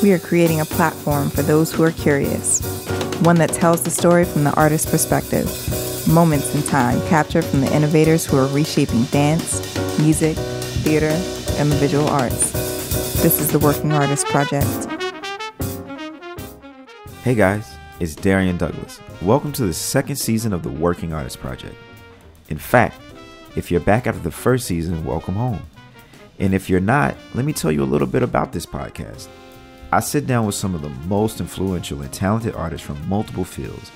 We are creating a platform for those who are curious, one that tells the story from the artist's perspective. Moments in time captured from the innovators who are reshaping dance, music, theater, and the visual arts. This is the Working Artist Project. Hey guys, it's Darrian Douglas. Welcome to the second season of the Working Artist Project. In fact, if you're back after the first season, welcome home. And if you're not, let me tell you a little bit about this podcast. I sit down with some of the most influential and talented artists from multiple fields,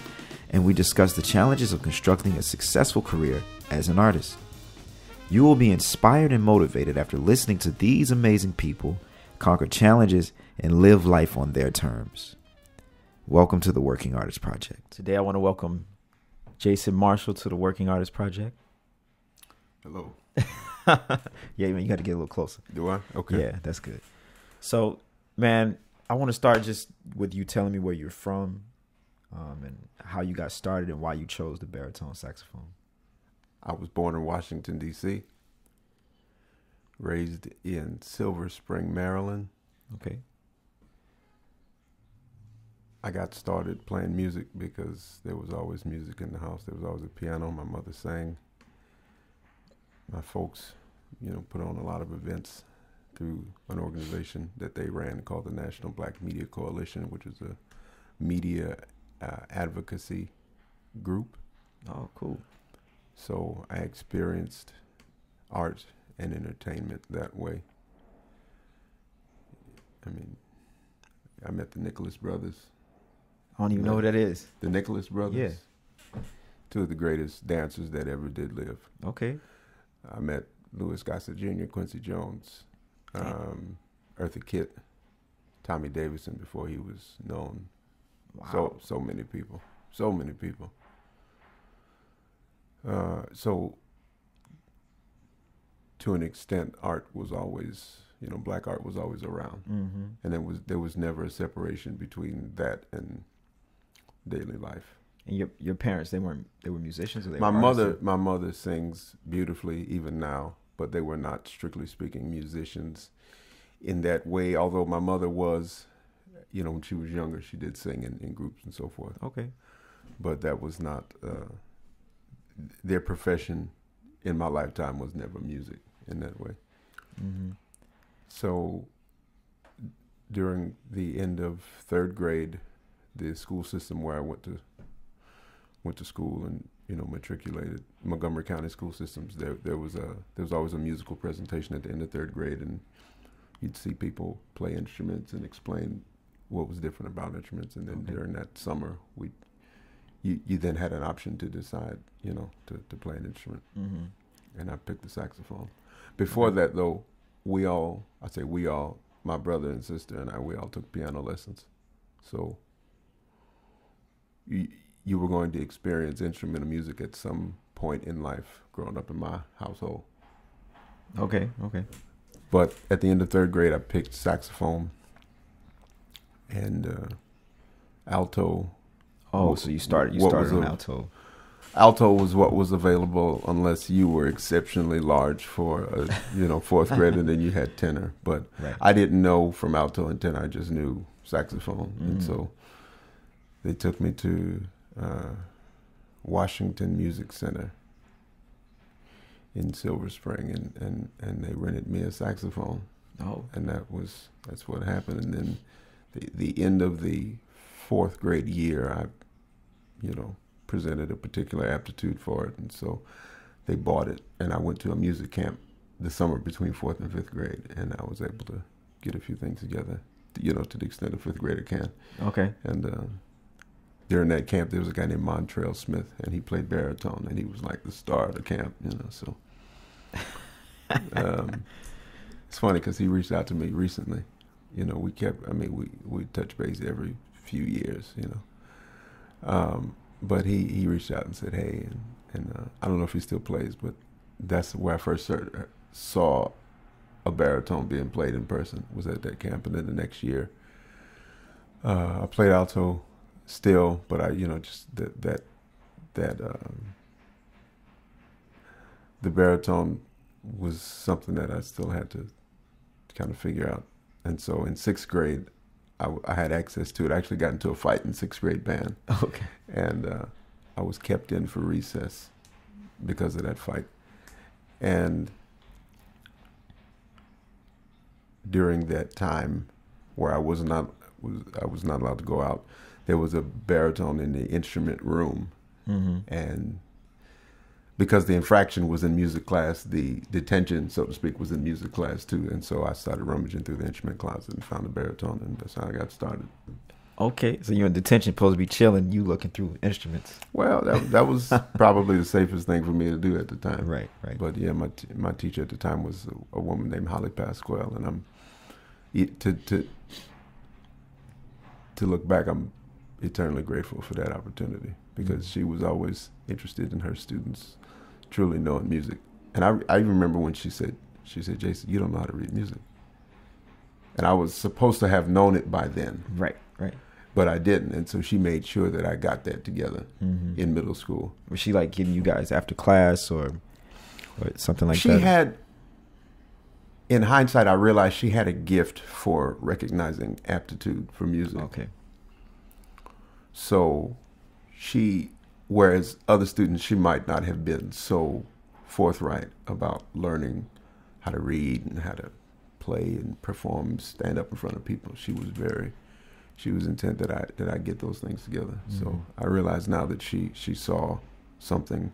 and we discuss the challenges of constructing a successful career as an artist. You will be inspired and motivated after listening to these amazing people conquer challenges and live life on their terms. Welcome to the Working Artist Project. Today I want to welcome Jason Marshall to the Working Artist Project. Hello. yeah, man, you got to get a little closer. Do I? Okay. Yeah, that's good. So, man, I want to start just with you telling me where you're from, um, and how you got started and why you chose the baritone saxophone. I was born in Washington D.C. Raised in Silver Spring, Maryland. Okay. I got started playing music because there was always music in the house. There was always a piano. My mother sang. My folks, you know, put on a lot of events through an organization that they ran called the National Black Media Coalition, which is a media uh, advocacy group. Oh, cool. So I experienced art and entertainment that way. I mean, I met the Nicholas brothers. I don't even know who that is. The Nicholas brothers. Yeah. Two of the greatest dancers that ever did live. Okay. I met Louis Gossett Jr., Quincy Jones, um, Eartha Kitt, Tommy Davidson before he was known. Wow. So so many people, so many people. Uh, so to an extent, art was always, you know, black art was always around, mm-hmm. and there was there was never a separation between that and daily life. And your your parents they weren't they were musicians or they my were mother artists? my mother sings beautifully even now but they were not strictly speaking musicians in that way although my mother was you know when she was younger she did sing in, in groups and so forth Okay. but that was not uh, their profession in my lifetime was never music in that way Mm-hmm. so during the end of third grade the school system where i went to went to school and you know matriculated Montgomery County school systems. There there was a there was always a musical presentation at the end of third grade, and you'd see people play instruments and explain what was different about instruments. And then Okay. during that summer, we you you then had an option to decide you know to to play an instrument, Mm-hmm. and I picked the saxophone. Before that though, we all I say we all my brother and sister and I we all took piano lessons, so. You, you were going to experience instrumental music at some point in life growing up in my household. Okay. Okay. But at the end of third grade, I picked saxophone and uh, alto. Oh, Wh- so you started you started on a- alto. Alto was what was available unless you were exceptionally large for a you know fourth grade, and then you had tenor. But Right. I didn't know from alto and tenor. I just knew saxophone, and Mm. so they took me to uh, Washington Music Center in Silver Spring, and, and, and they rented me a saxophone, oh. and that was that's what happened. And then the the end of the fourth grade year, I, you know, presented a particular aptitude for it, and so they bought it, and I went to a music camp the summer between fourth and fifth grade, and I was able to get a few things together, you know, to the extent a fifth grader can. Okay. And uh, during that camp, there was a guy named Montrell Smith, and he played baritone, and he was like the star of the camp, you know. So um, it's funny because he reached out to me recently. You know, we kept. I mean, we we touch base every few years, you know. Um, but he he reached out and said, "Hey," and, and uh, I don't know if he still plays, but that's where I first heard, saw a baritone being played in person. Was at that camp, and then the next year, uh, I played alto still, but I you know just that that that um, the baritone was something that I still had to kind of figure out. And so in sixth grade, I, I had access to it. I actually got into a fight in sixth grade band, Okay. and uh, I was kept in for recess because of that fight. And during that time, where I was not was I was not allowed to go out, there was a baritone in the instrument room, Mm-hmm. and because the infraction was in music class, the detention, so to speak, was in music class too. And so I started rummaging through the instrument closet and found a baritone, and that's how I got started. Okay. So you're in detention, supposed to be chilling. You looking through instruments. Well, that, that was probably the safest thing for me to do at the time. Right. Right. But yeah, my t- my teacher at the time was a, a woman named Holly Pasquale, and I'm to to to look back, I'm eternally grateful for that opportunity because she was always interested in her students truly knowing music. And I I remember when she said she said, "Jason, you don't know how to read music," and I was supposed to have known it by then, right. Right. but I didn't, and so she made sure that I got that together Mm-hmm. in middle school. Was she like getting you guys after class or, or something like she that? She had in hindsight i realized she had a gift for recognizing aptitude for music Okay. So she whereas other students she might not have been so forthright about learning how to read and how to play and perform stand up in front of people she was very she was intent that i that i get those things together Mhm. so i realize now that she she saw something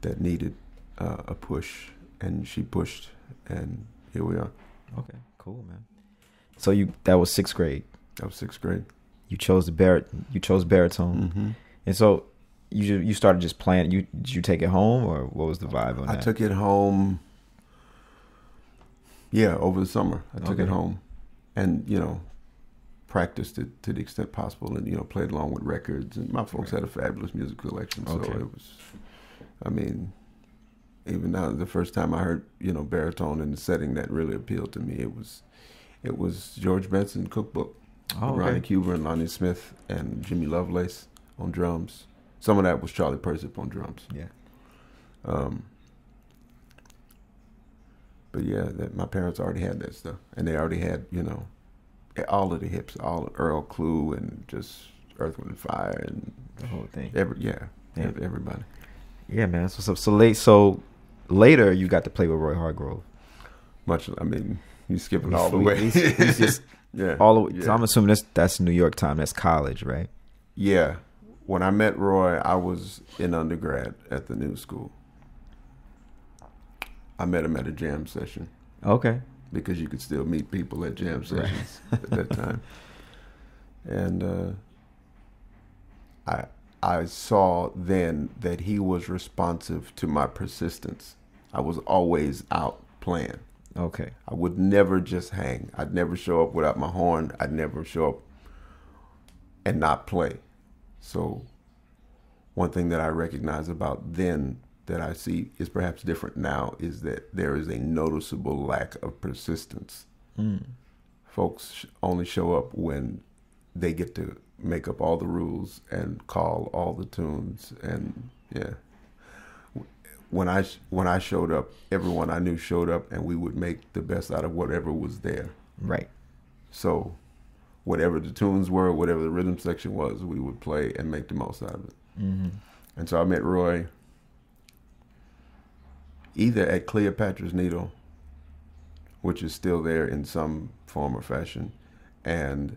that needed uh, a push and she pushed and here we are Okay. Cool, man. So you that was sixth grade. that was sixth grade You chose the barit. You chose baritone, mm-hmm. and so you you started just playing. You did you take it home or what was the vibe on that? I that? took it home. Yeah, over the summer, I took Okay. it home, and you know, practiced it to the extent possible, and you know, played along with records. And my folks Right. had a fabulous music collection, so Okay. it was. I mean, even now, the first time I heard you know baritone in the setting that really appealed to me, it was, it was George Benson Cookbook, oh, Ronnie okay. Cuber and Lonnie Smith and Jimmy Lovelace on drums. Some of that was Charlie Persip on drums. Yeah. Um, but yeah, that my parents already had that stuff, and they already had you know all of the hips, all of Earl Klugh and just Earth, Wind and Fire, and The whole thing. every yeah, Yeah. everybody. Yeah, man. So so, so late. So later, you got to play with Roy Hargrove. Much, I mean, you skip it all the way. he's- he's just yeah, All the way. Yeah. So I'm assuming that's that's New York time. That's college, right? yeah. When I met Roy, I was in undergrad at the new school. I met him at a jam session. Okay. because you could still meet people at jam sessions at that time. And uh, I I saw then that he was responsive to my persistence. I was always out playing. Okay. I would never just hang. I'd never show up without my horn. I'd never show up and not play. So one thing that I recognize about then that I see is perhaps different now is that there is a noticeable lack of persistence. Mm. Folks only show up when they get to make up all the rules and call all the tunes and yeah. When I when I showed up, everyone I knew showed up and we would make the best out of whatever was there. Right. So whatever the tunes were, whatever the rhythm section was, we would play and make the most out of it. Mm-hmm. And so I met Roy either at Cleopatra's Needle, which is still there in some form or fashion, and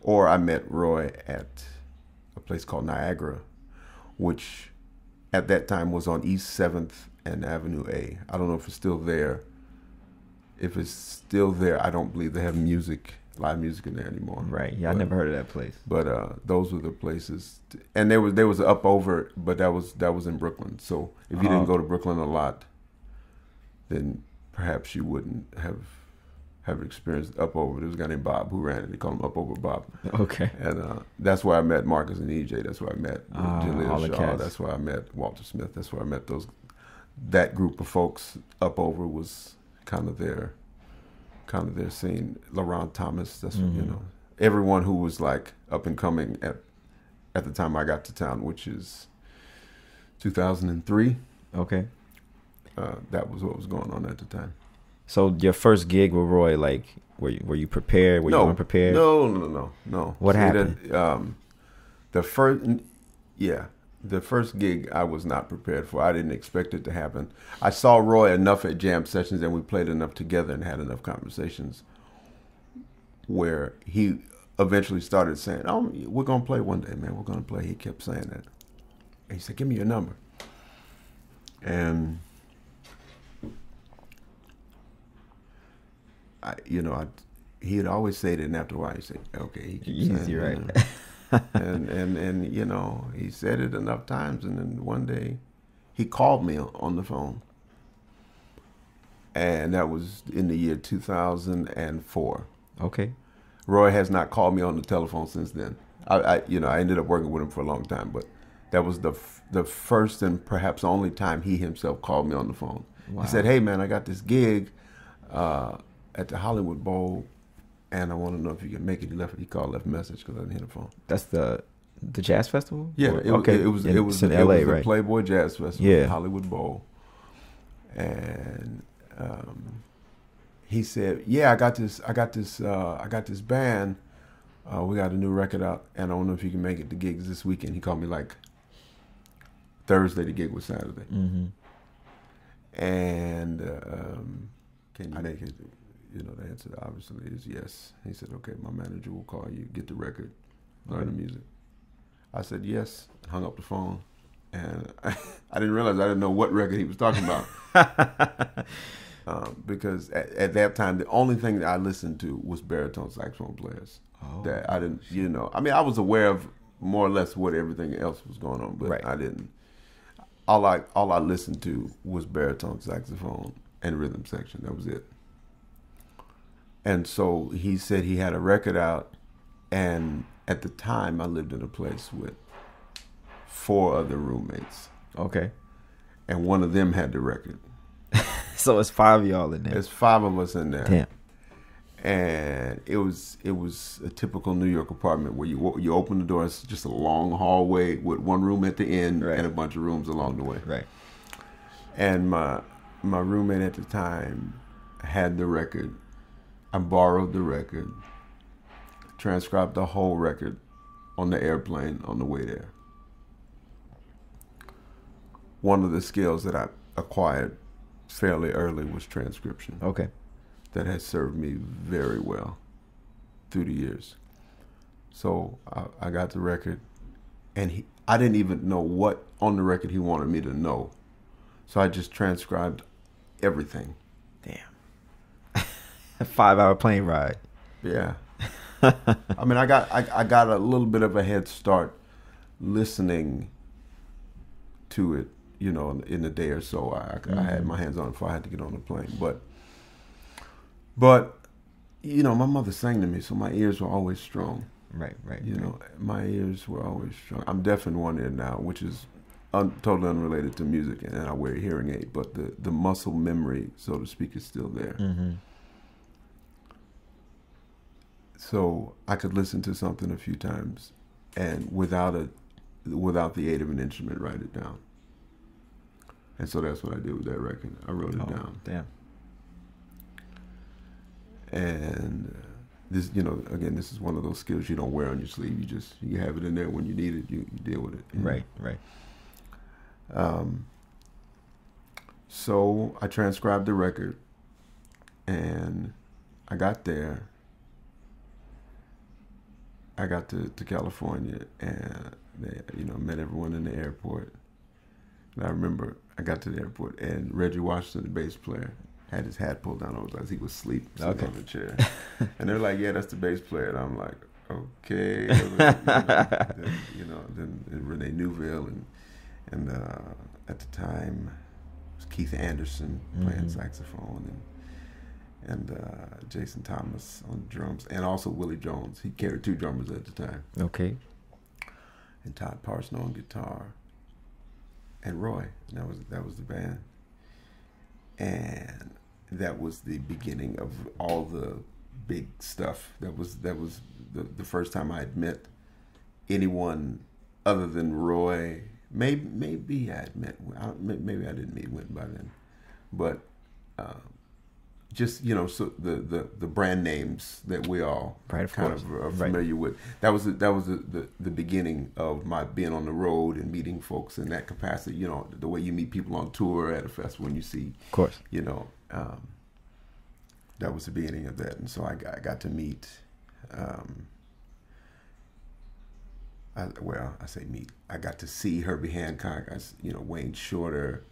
or I met Roy at a place called Niagara, which at that time was on East Seventh and Avenue A. I don't know if it's still there. If it's still there, I don't believe they have music, live music in there anymore. Right. Yeah, I never heard of that place. but uh, those were the places, t- and there was there was up over, but that was that was in Brooklyn. So if you Oh. didn't go to Brooklyn a lot, then perhaps you wouldn't have have experienced up over. There was a guy named Bob who ran it. They called him Up Over Bob, Okay. and uh, that's where I met Marcus and EJ. That's where I met Jaleel Shaw. cats. That's where I met Walter Smith. That's where I met those that group of folks. Up over was kind of their kind of their scene. Laurent Thomas. That's what you know everyone who was like up and coming at at the time I got to town, which is 2003. Okay. Uh, that was what was going on at the time. So your first gig with Roy, like, were you were you prepared? Were no, you unprepared? No, no, no, no. What happened? The, um, the first, yeah, the first gig I was not prepared for. I didn't expect it to happen. I saw Roy enough at jam sessions, and we played enough together and had enough conversations where he eventually started saying, "Oh, we're gonna play one day, man. We're gonna play." He kept saying that. And he said, "Give me your number." And I, you know, I, he'd always say it, and after a while, he'd say, "Okay, Easy, right? you know. and and and you know, he said it enough times, and then one day, he called me on the phone, and that was in the year two thousand and four. Okay. Roy has not called me on the telephone since then. I, I, you know, I ended up working with him for a long time, but that was the f- the first and perhaps only time he himself called me on the phone. Wow. He said, "Hey, man, I got this gig uh, at the Hollywood Bowl, and I want to know if you can make it." He left. He called, left message because I didn't hit the phone. That's the the jazz festival. Yeah, Or- it, okay. it was In- it was in L.A. was right? Playboy Jazz Festival, Yeah. Hollywood Bowl, and um, he said, "Yeah, I got this. I got this. Uh, I got this band. Uh, we got a new record out, and I don't know if you can make it to gigs this weekend." He called me like Thursday. The gig was Saturday, mm-hmm. and uh, um, can you make it? You know, the answer obviously is yes. He said, "Okay, my manager will call you, get the record, learn the music." I said yes, hung up the phone, and I, didn't realize I didn't know what record he was talking about. um, because at, at that time, the only thing that I listened to was baritone saxophone players. Oh. That I didn't, you know, I mean, I was aware of more or less what everything else was going on, but Right. I didn't. All I all I listened to was baritone saxophone and rhythm section. That was it. And so he said he had a record out, and at the time I lived in a place with four other roommates, Okay. and one of them had the record. So it's five of y'all in there. There's five of us in there, Damn. and it was it was a typical New York apartment where you you open the door, it's just a long hallway with one room at the end Right. and a bunch of rooms along the way. Right. And my my roommate at the time had the record. I borrowed the record, transcribed the whole record on the airplane on the way there. One of the skills that I acquired fairly early was transcription Okay. that has served me very well through the years. So I, I got the record, and he, I didn't even know what on the record he wanted me to know. So I just transcribed everything. Damn. Five hour plane ride. Yeah. I mean, I got I, I got a little bit of a head start listening to it, you know, in a day or so. I, I had my hands on it before I had to get on the plane. But, but, you know, my mother sang to me, so my ears were always strong. Right. Right. You right. know, my ears were always strong. I'm deaf in one ear now, which is un- totally unrelated to music, and I wear a hearing aid. But the the muscle memory, so to speak, is still there. Mm-hmm. So I could listen to something a few times, and without a without the aid of an instrument, write it down. And so that's what I did with that record. I wrote it Oh, down, damn. and uh, this, you know, again, this is one of those skills you don't wear on your sleeve. You just you have it in there when you need it. You, you deal with it. you know? Right. Right. Um, so I transcribed the record, and I got there. I got to, to California, and they, you know, met everyone in the airport. And I remember I got to the airport, and Reggie Washington, the bass player, had his hat pulled down over his eyes. He was asleep sitting Okay. on the chair, and they're like, "Yeah, that's the bass player." And I'm like, "Okay," you know, then, you know, then, Renee Neufville and and uh, at the time it was Keith Anderson playing Mhm. saxophone and and uh, Jason Thomas on drums and also Willie Jones. He carried two drummers at the time Okay. and Todd Parsons on guitar and Roy. And that was that was the band, and that was the beginning of all the big stuff. That was that was the the first time I had met anyone other than Roy. Maybe maybe I had met I don't- may- maybe I didn't meet Wynton by then, but uh, just you know so the, the the brand names that we all Right, of kind course. of are Right. familiar with. That was the, that was the, the the beginning of my being on the road and meeting folks in that capacity. You know the way you meet people on tour at a festival and you see Of course. you know, um, that was the beginning of that. And so I got, I got to meet, um, I, well, I say meet. I got to see Herbie Hancock. I, you know, Wayne Shorter.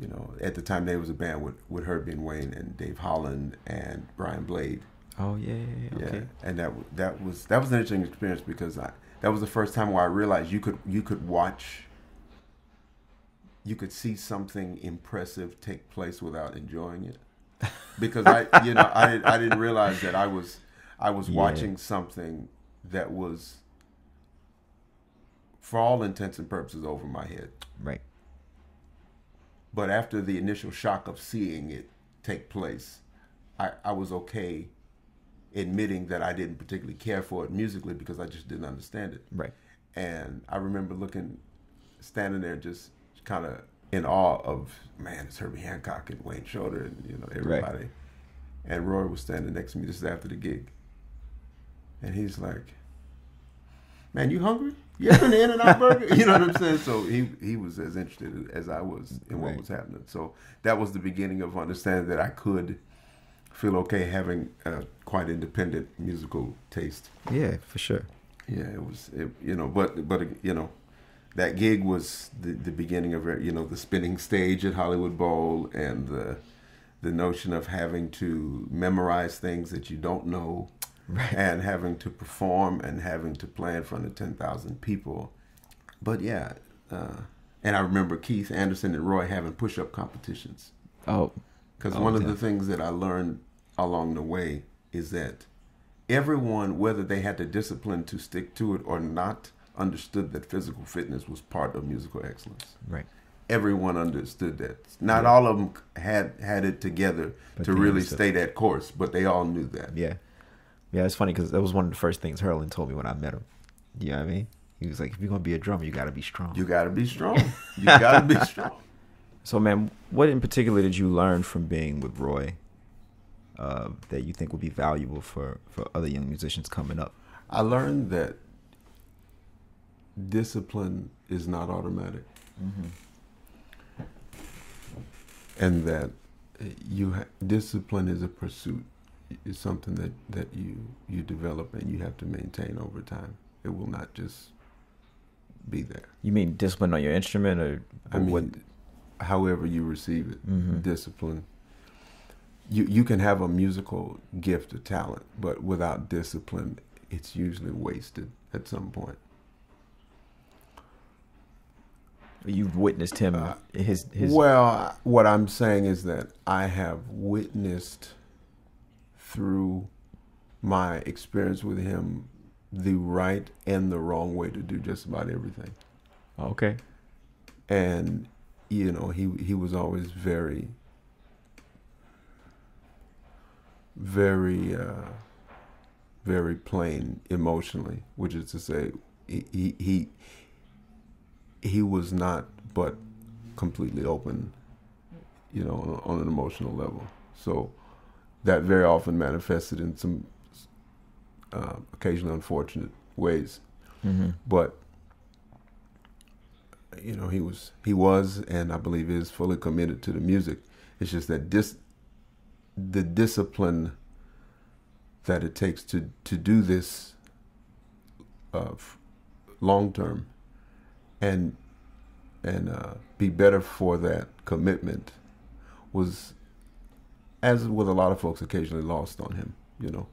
You know, at the time there was a band with, with Herbie and Wayne and Dave Holland and Brian Blade. Oh yeah, yeah, yeah. Okay. And that that was that was an interesting experience because I that was the first time where I realized you could you could watch. You could see something impressive take place without enjoying it, because I you know I didn't- I didn't realize that I was I was Yeah. watching something that was, for all intents and purposes, over my head. Right. But after the initial shock of seeing it take place, I, I was okay admitting that I didn't particularly care for it musically because I just didn't understand it. Right. And I remember looking, standing there just kind of in awe of, man, it's Herbie Hancock and Wayne Shorter and, you know, everybody. Right. And Roy was standing next to me. This is after the gig. And he's like, man, you hungry? You having an In-N-Out burger? You know what I'm saying? So he, he was as interested as I was in what was happening. So that was the beginning of understanding that I could feel okay having a quite independent musical taste. Yeah, for sure. Yeah, it was, it, you know, but but you know, that gig was the, the beginning of. You know, the spinning stage at Hollywood Bowl and the the notion of having to memorize things that you don't know, Right. and having to perform and having to play in front of ten thousand people. But yeah, uh, and I remember Keith Anderson and Roy having push up competitions. Oh, Because Oh, one of the things that I learned along the way is that everyone, whether they had the discipline to stick to it or not, understood that physical fitness was part of musical excellence. right. Everyone understood that. Not all of them had had it together But to really understood. stay that course, but they all knew that. Yeah. Yeah, it's funny because that was one of the first things Herlin told me when I met him. You know what I mean? He was like, if you're going to be a drummer, you got to be strong. You got to be strong. You got to be strong. So, man, what in particular did you learn from being with Roy uh, that you think would be valuable for, for other young musicians coming up? I learned that discipline is not automatic. and that you ha- discipline is a pursuit it's something that, that you you develop and you have to maintain over time it will not just be there You mean discipline on your instrument or, i mean what? however you receive it Mhm. discipline you you can have a musical gift or talent but without discipline it's usually wasted at some point You've witnessed him, Uh, his, his, Well, what I'm saying is that I have witnessed through my experience with him the right and the wrong way to do just about everything. okay. And you know, he he was always very very uh very plain emotionally, which is to say he he he, was not but completely open you know, on, on an emotional level. So that very often manifested in some uh, occasionally unfortunate ways. Mm-hmm. But you know, he was he was and I believe is fully committed to the music. It's just that dis the discipline that it takes to to do this uh, long term and and uh, be better for that commitment was as with a lot of folks occasionally lost on him you know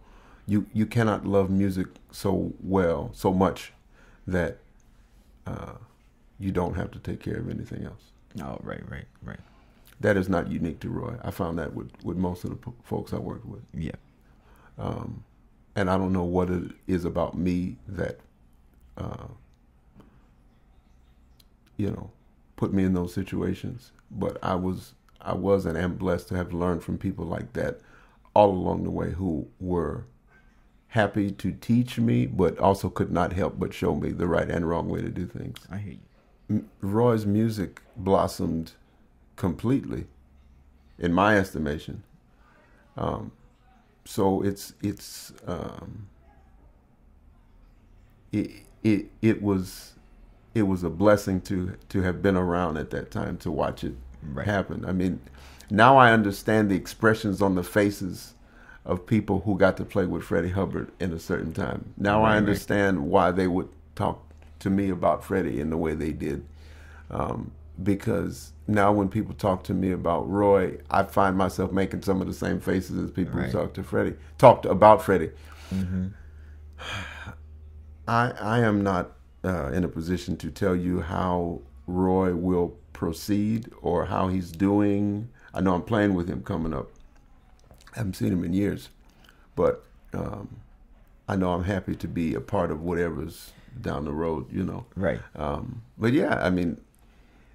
you you cannot love music so well so much that uh, you don't have to take care of anything else Oh, right, right, right. that is not unique to Roy I found that with with most of the p- folks I worked with Yeah. um, and I don't know what it is about me that, uh, you know, put me in those situations. But I was, I was, and am blessed to have learned from people like that all along the way who were happy to teach me, but also could not help but show me the right and wrong way to do things. I hear you. Roy's music blossomed completely, in my estimation, Um, so it's it's um, it it it was it was a blessing to to have been around at that time to watch it Right. happen. I mean, now I understand the expressions on the faces of people who got to play with Freddie Hubbard in a certain time. Now Right, I right. understand why they would talk to me about Freddie in the way they did. Um, because now when people talk to me about Roy, I find myself making some of the same faces as people Right. who talk to Freddie, talked about Freddie. Mm-hmm. I I am not uh, in a position to tell you how Roy will proceed or how he's doing. I know I'm playing with him coming up. I haven't seen him in years, but um, I know I'm happy to be a part of whatever's down the road. You know. Right. Um, but yeah, I mean,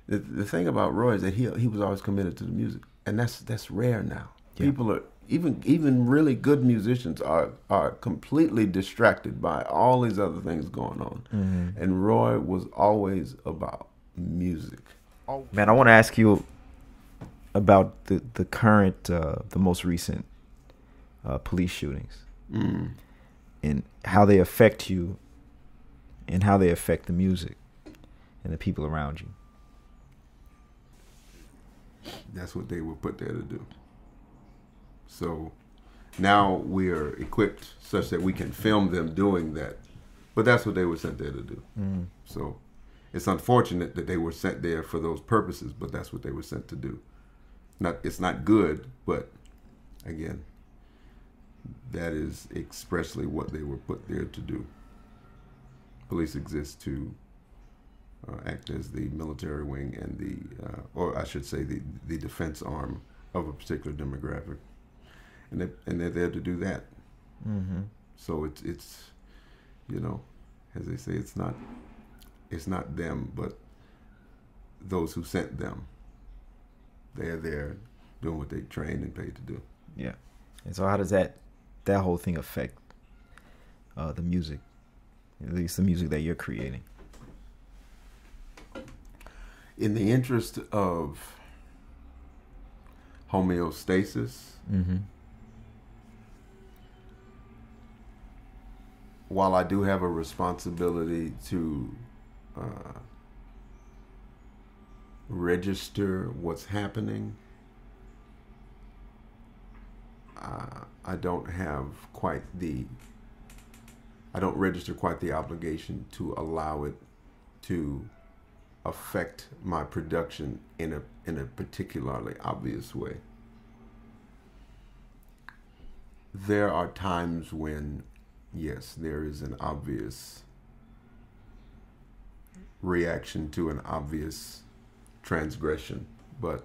the, the thing about Roy is that he he was always committed to the music, and that's that's rare now. Yeah. People are even even really good musicians are are completely distracted by all these other things going on, Mm-hmm. and Roy was always about music. Man, I want to ask you about the the current, uh, the most recent uh, police shootings Mm. and how they affect you, and how they affect the music and the people around you. That's what they were put there to do. So now we are equipped such that we can film them doing that. But that's what they were sent there to do. Mm. So it's unfortunate that they were sent there for those purposes, but that's what they were sent to do. Not it's not good, but again, that is expressly what they were put there to do. Police exist to uh, act as the military wing and the, uh, or I should say, the the defense arm of a particular demographic, and they and they're there to do that. Mm-hmm. So it's it's, you know, as they say, it's not it's not them, but those who sent them. They're there doing what they trained and paid to do. Yeah. And so, how does that that whole thing affect uh, the music, at least the music that you're creating? In the interest of homeostasis, Mm-hmm. while I do have a responsibility to register what's happening, uh, I don't have quite the I don't register quite the obligation to allow it to affect my production in a in a particularly obvious way. There are times when yes, there is an obvious reaction to an obvious transgression, but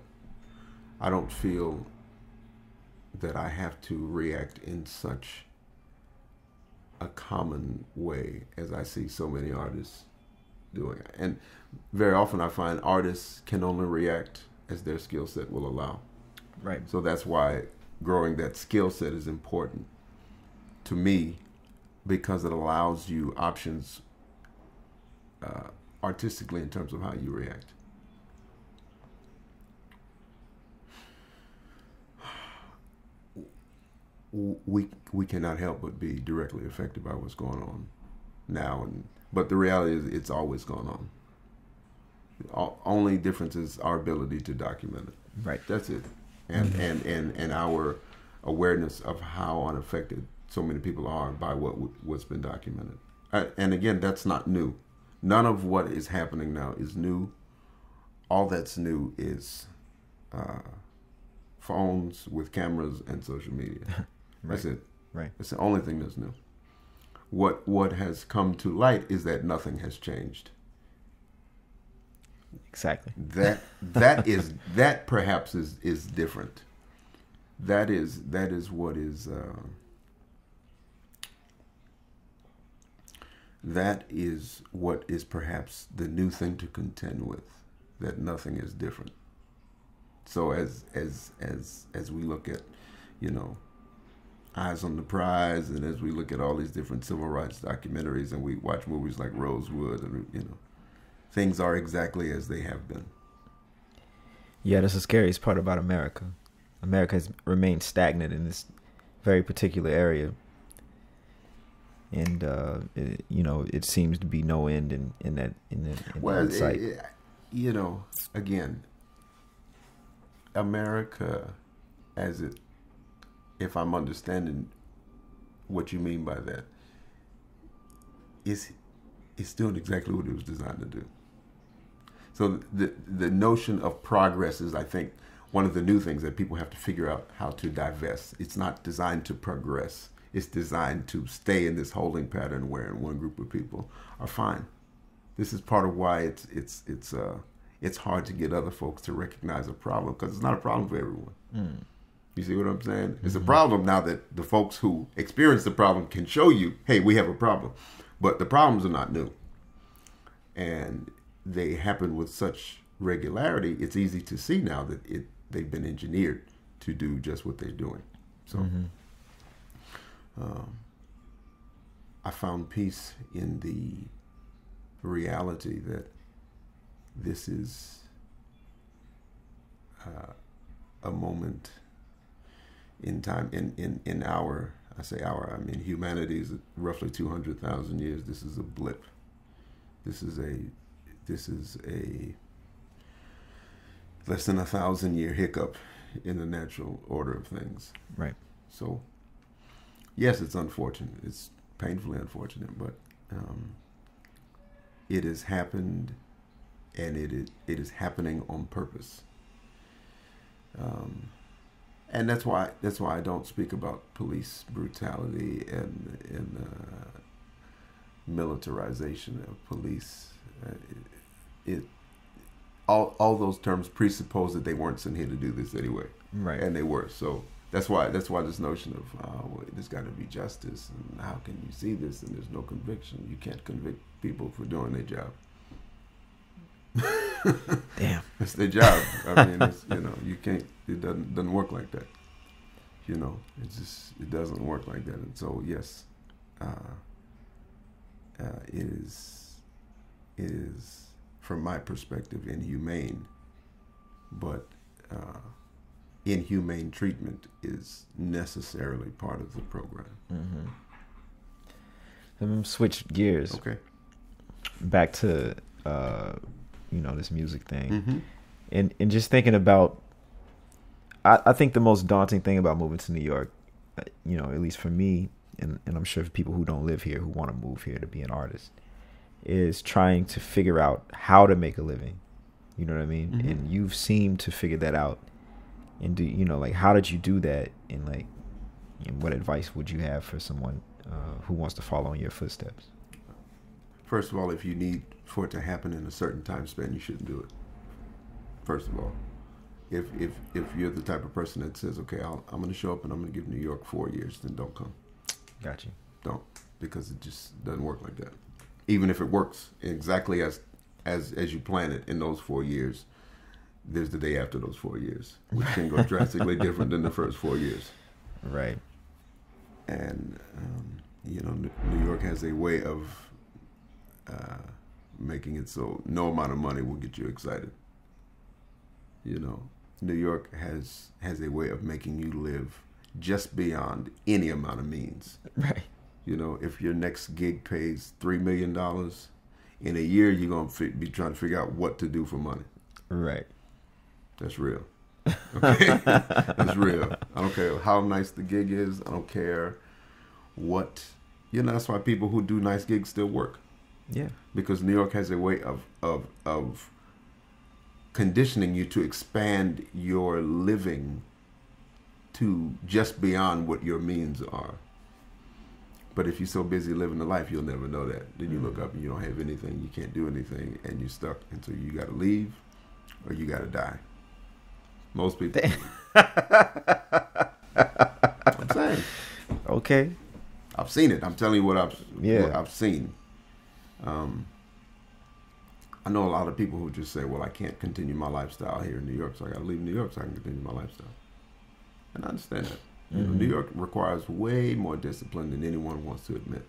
I don't feel that I have to react in such a common way as I see so many artists doing. And very often I find artists can only react as their skill set will allow. Right. So that's why growing that skill set is important to me because it allows you options uh, artistically in terms of how you react. We we cannot help but be directly affected by what's going on now, and but the reality is it's always going on. O- only difference is our ability to document it. Right. That's it. And, mm-hmm. and, and, and our awareness of how unaffected so many people are by what w- what's been documented. And again, that's not new. None of what is happening now is new. All that's new is uh, phones with cameras and social media. That's it. Right. That's the only thing that's new. What what has come to light is that nothing has changed. Exactly. That that is that perhaps is is different. That is that is what is uh, that is what is perhaps the new thing to contend with. That nothing is different. So as as as as we look at, you know, eyes on the prize, and as we look at all these different civil rights documentaries, and we watch movies like Rosewood, and you know, things are exactly as they have been. Yeah, that's the scariest part about America. America has remained stagnant in this very particular area, and uh, it, you know it seems to be no end in in that in, the, in well, that it- you know, again, America, as it, if I'm understanding what you mean by that, is it's doing exactly what it was designed to do. So the the notion of progress is, I think, one of the new things that people have to figure out how to divest. It's not designed to progress. It's designed to stay in this holding pattern where one group of people are fine. This is part of why it's it's it's uh it's hard to get other folks to recognize a problem because it's not a problem for everyone. Hmm. You see what I'm saying? It's a mm-hmm. problem now that the folks who experience the problem can show you, hey, we have a problem. But the problems are not new. And they happen with such regularity, it's easy to see now that it they've been engineered to do just what they're doing. So mm-hmm. Um, I found peace in the reality that this is uh, a moment in time in, in, in our I say our I mean humanity is roughly two hundred thousand years. This is a blip. This is a this is a less than a thousand year hiccup in the natural order of things. Right. So yes, it's unfortunate. It's painfully unfortunate, but um, it has happened, and it is, it is happening on purpose. Um, and that's why that's why I don't speak about police brutality and and uh, militarization of police. Uh, it, it all all those terms presuppose that they weren't sent here to do this anyway, Right. and they were. So that's why that's why this notion of uh, well, there's got to be justice, and how can you see this and there's no conviction? You can't convict people for doing their job. Damn. It's their job. I mean, it's, you know, you can't. It doesn't doesn't work like that. You know, it just it doesn't work like that. And so yes, uh, uh, it is it is from my perspective inhumane, but uh, inhumane treatment is necessarily part of the program. Mm-hmm. Let me switch gears Okay. back to uh, you know this music thing. Mm-hmm. and and just thinking about I, I think the most daunting thing about moving to New York, uh, you know, at least for me, and, and I'm sure for people who don't live here who want to move here to be an artist, is trying to figure out how to make a living. You know what I mean? Mhm. And you've seemed to figure that out. And do you know like how did you do that? And like, and what advice would you have for someone uh, who wants to follow in your footsteps? First of all, if you need for it to happen in a certain time span, you shouldn't do it. First of all, if if if you're the type of person that says, okay, I'll, I'm going to show up and I'm going to give New York four years, then don't come. Got you. Don't because it just doesn't work like that. Even if it works exactly as as as you plan it in those four years, there's the day after those four years, which can go drastically different than the first four years. Right. and um, you know New York has a way of uh, making it so no amount of money will get you excited. You know, New York has has a way of making you live just beyond any amount of means. Right. You know, if your next gig pays three million dollars in a year, you're gonna be trying to figure out what to do for money. Right. That's real. Okay, that's real. I don't care how nice the gig is. I don't care what you know. That's why people who do nice gigs still work Yeah. because New York has a way of of of conditioning you to expand your living to just beyond what your means are. But if you're so busy living the life, you'll never know that. Then you look mm. up and you don't have anything, you can't do anything, and you're stuck. And so you got to leave, or you got to die. Most people. I'm saying. Okay. I've seen it. I'm telling you what I've Yeah. what I've seen. Um, I know a lot of people who just say, "Well, I can't continue my lifestyle here in New York, so I got to leave New York so I can continue my lifestyle." And I understand that. You know, Mhm. New York requires way more discipline than anyone wants to admit.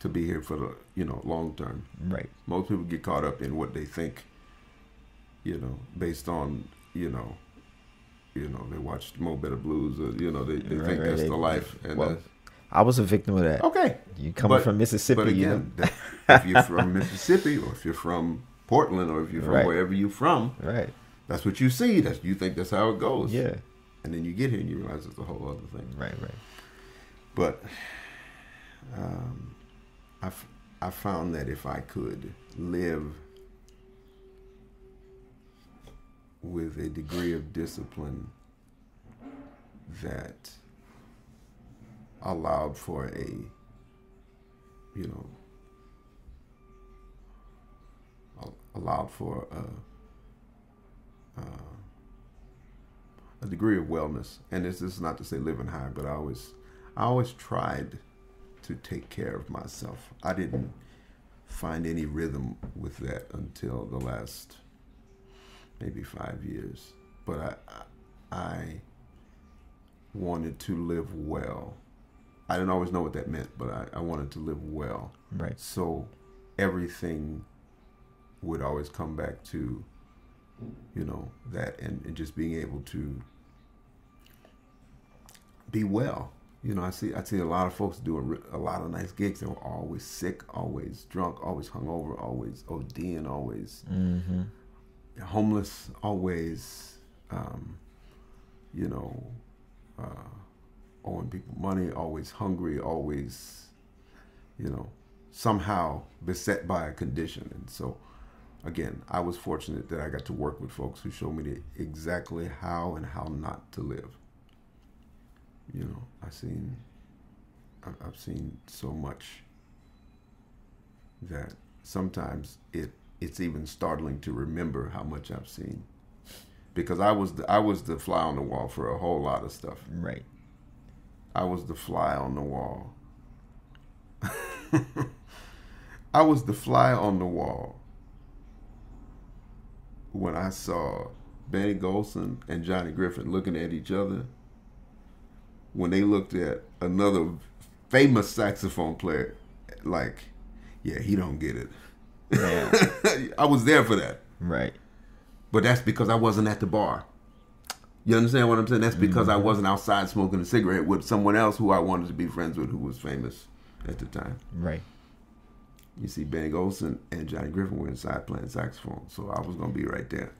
To be here for the you know long term, Right. most people get caught up in what they think. You know, based on you know you know, they watch Mo Better Blues, or you know, they, they Right, think right, that's they- the life. And well, I was a victim of that. okay, You coming But- from Mississippi, but you know? again, that, if you're from Mississippi, or if you're from Portland, or if you're from Right. wherever you're from, Right. that's what you see. That's you think that's how it goes. Yeah. and then you get here and you realize it's a whole other thing. Right. Right. But um, I, f- I found that if I could live with a degree of discipline that allowed for a, you know, allowed for a, uh, a degree of wellness. And this is not to say living high, but I always, I always tried to take care of myself. I didn't find any rhythm with that until the last maybe five years. But I, I wanted to live well. I didn't always know what that meant, but I, I wanted to live well. Right. So everything would always come back to, you know, that and, and just being able to be well. You know, I see I see a lot of folks doing a lot of nice gigs. They were always sick, always drunk, always hungover, always ODing, always Mm-hmm. Homeless, always, um, you know, uh, owing people money, always hungry, always, you know, somehow beset by a condition. And so, again, I was fortunate that I got to work with folks who showed me exactly how and how not to live. You know, I've seen, I've seen so much that sometimes it it's even startling to remember how much I've seen because I was the, I was the fly on the wall for a whole lot of stuff. Right. I was the fly on the wall. I was the fly on the wall when I saw Benny Golson and Johnny Griffin looking at each other when they looked at another famous saxophone player like yeah he don't get it Yeah. I was there for that right. but that's because I wasn't at the bar. You understand what I'm saying? That's because I mm-hmm. wasn't outside smoking a cigarette with someone else who I wanted to be friends with who was famous at the time. Right. You see, Benny Golson and Johnny Griffin were inside playing saxophone, so I was going to be right there.